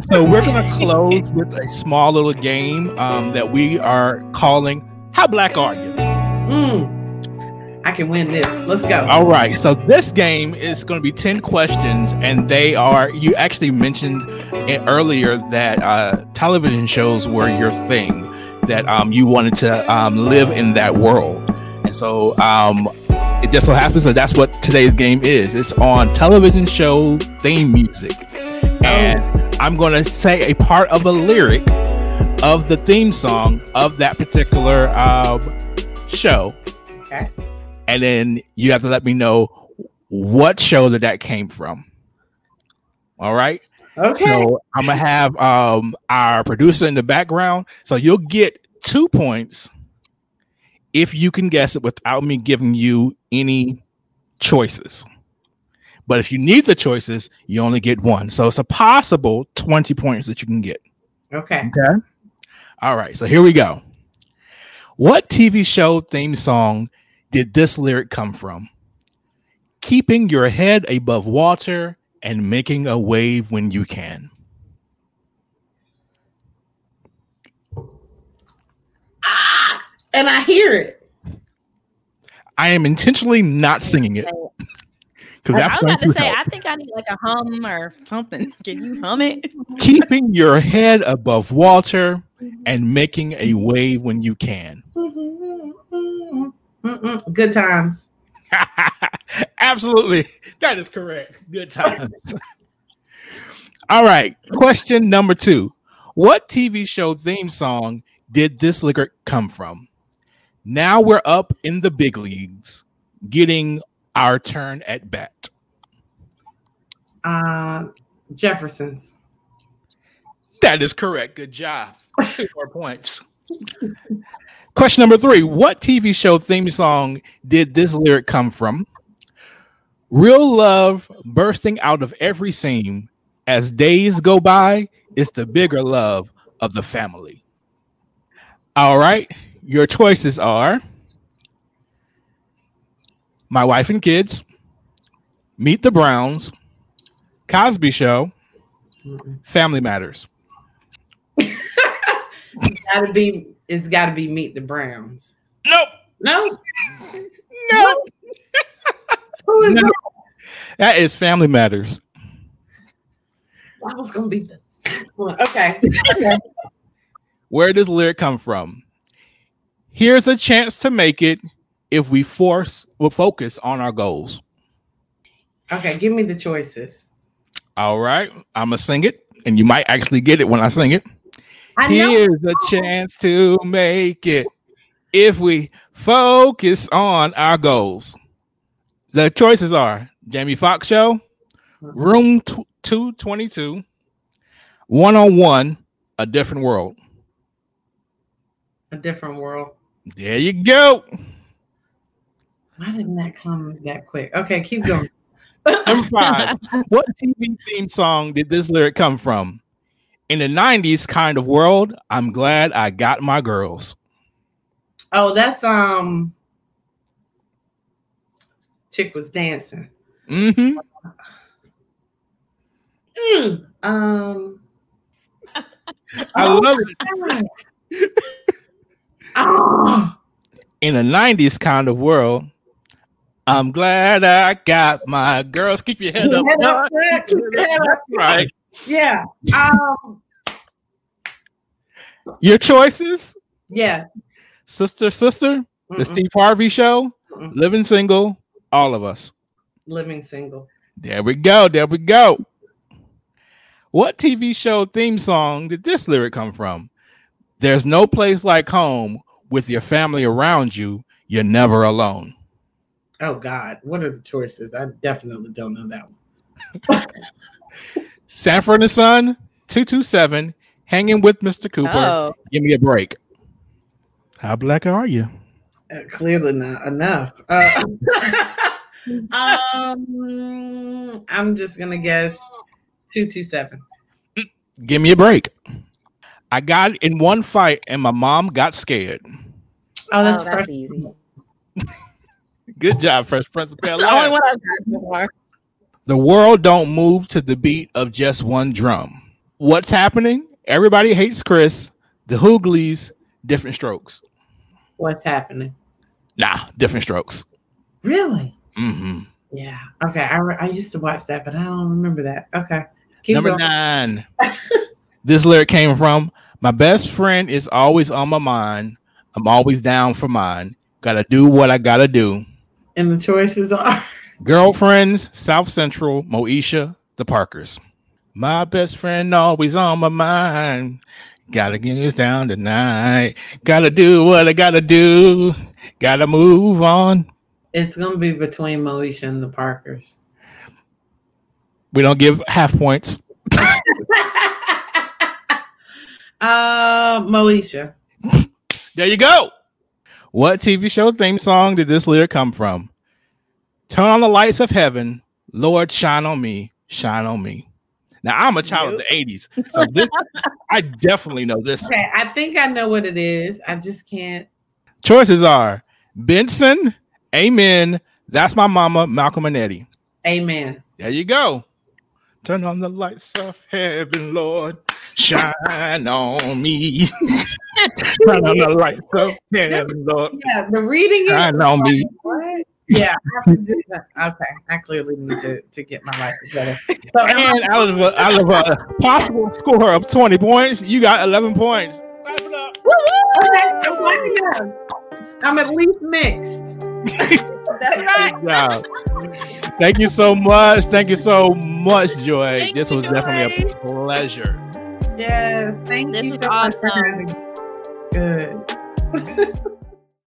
So we're gonna close with a small little game um, that we are calling "How Black Are You?" Mm. I can win this. Let's go. All right. So this game is going to be ten questions, and they are. You actually mentioned earlier that uh, television shows were your thing, that um, you wanted to um, live in that world, and so um, it just so happens that that's what today's game is. It's on television show theme music, and I'm going to say a part of a lyric of the theme song of that particular um, show. Okay. And then you have to let me know what show that that came from. All right. Okay. So I'm gonna have um, our producer in the background. So you'll get two points if you can guess it without me giving you any choices. But if you need the choices, you only get one. So it's a possible 20 points that you can get. okay. Okay. All right. So here we go. What TV show theme song did this lyric come from? Keeping your head above water and making a wave when you can. Ah, and I hear it. I am intentionally not singing it because that's I was going about to to say, help. I think I need like a hum or something. Can you hum it? Keeping your head above water mm-hmm. and making a mm-hmm. wave when you can. Mm-mm. Good times. Absolutely. That is correct. Good times. All right. Question number two. What TV show theme song did this lyric come from? Now we're up in the big leagues, getting our turn at bat. Uh, Jefferson's. That is correct. Good job. Two more points. Question number three What TV show theme song did this lyric come from? Real love bursting out of every seam as days go by is the bigger love of the family. All right, your choices are My Wife and Kids, Meet the Browns, Cosby Show, Mm-mm. Family Matters. Gotta be. It's got to be Meet the Browns. Nope. No. No. Who is No. that? That is Family Matters. That was gonna be the one. Okay. Where does lyric come from? Here's a chance to make it if we force will focus on our goals. Okay. Give me the choices. All right, I'm gonna sing it, and you might actually get it when I sing it. I know. Here's a chance to make it if we focus on our goals. The choices are Jamie Foxx Show, mm-hmm. Room t- 222, One on One, A Different World. A different world. There you go. Why didn't that come that quick? Okay, keep going. Number five. what TV theme song did this lyric come from? In the 90s kind of world, I'm glad I got my girls. Oh, that's um. Chick was dancing. Mm-hmm. Mm, um. I love it. Oh, In the 90s kind of world, I'm glad I got my girls. Keep your head up. Head up. Keep your head up. Right. yeah. Um. Your choices, Yeah. sister, sister, the Mm-mm. Steve Harvey show, Mm-mm. living single, all of us. Living single. There we go. There we go. What TV show theme song did this lyric come from? There's no place like home with your family around you. You're never alone. Oh God, what are the choices? I definitely don't know that one. Sanford and Son, 227, hanging with Mr. Cooper. Oh, Give me a break. How black are you? Uh, clearly not enough. Uh, um, I'm just gonna guess two two seven. Give me a break. I got in one fight and my mom got scared. Oh, that's, oh, that's easy. Good job, Fresh Prince of Bel That's the only one I've got so far. The world don't move to the beat of just one drum. What's happening? Everybody hates Chris. The Hughleys, different strokes. What's happening? Nah, different strokes. Really? Mm-hmm. Yeah. Okay. I, re- I used to watch that, but I don't remember that. Okay. Keep Number going. nine. this lyric came from my best friend is always on my mind. I'm always down for mine. Gotta do what I gotta do. And the choices are Girlfriends, South Central, Moesha, the Parkers. My best friend always on my mind. Gotta get us down tonight. Gotta do what I gotta do. Gotta move on. it's gonna be between Moesha and the Parkers. We don't give half points. uh Moesha. There you go. What TV show theme song did this lyric come from? Turn on the lights of heaven, Lord, shine on me, shine on me. Now I'm a child of the '80s, so this I definitely know this. Okay, I think I know what it is. I just can't. Choices are Benson, Amen. That's my mama, Malcolm and Eddie. Amen. There you go. Turn on the lights of heaven, Lord, shine on me. Turn on the lights of heaven, Lord, Yeah, the reading is shine on me. what? Yeah, I have to do that. okay. I clearly need to, to get my life together. So am And out of a, out of a possible score of 20 points, you got 11 points. Clap it up. okay, I'm glad you know. I'm at least mixed. That's right. Good job. Thank you so much. Thank you so much, Joy. Thank this you, was definitely a pleasure. Yes, thank This you was so much for awesome. having me. Good.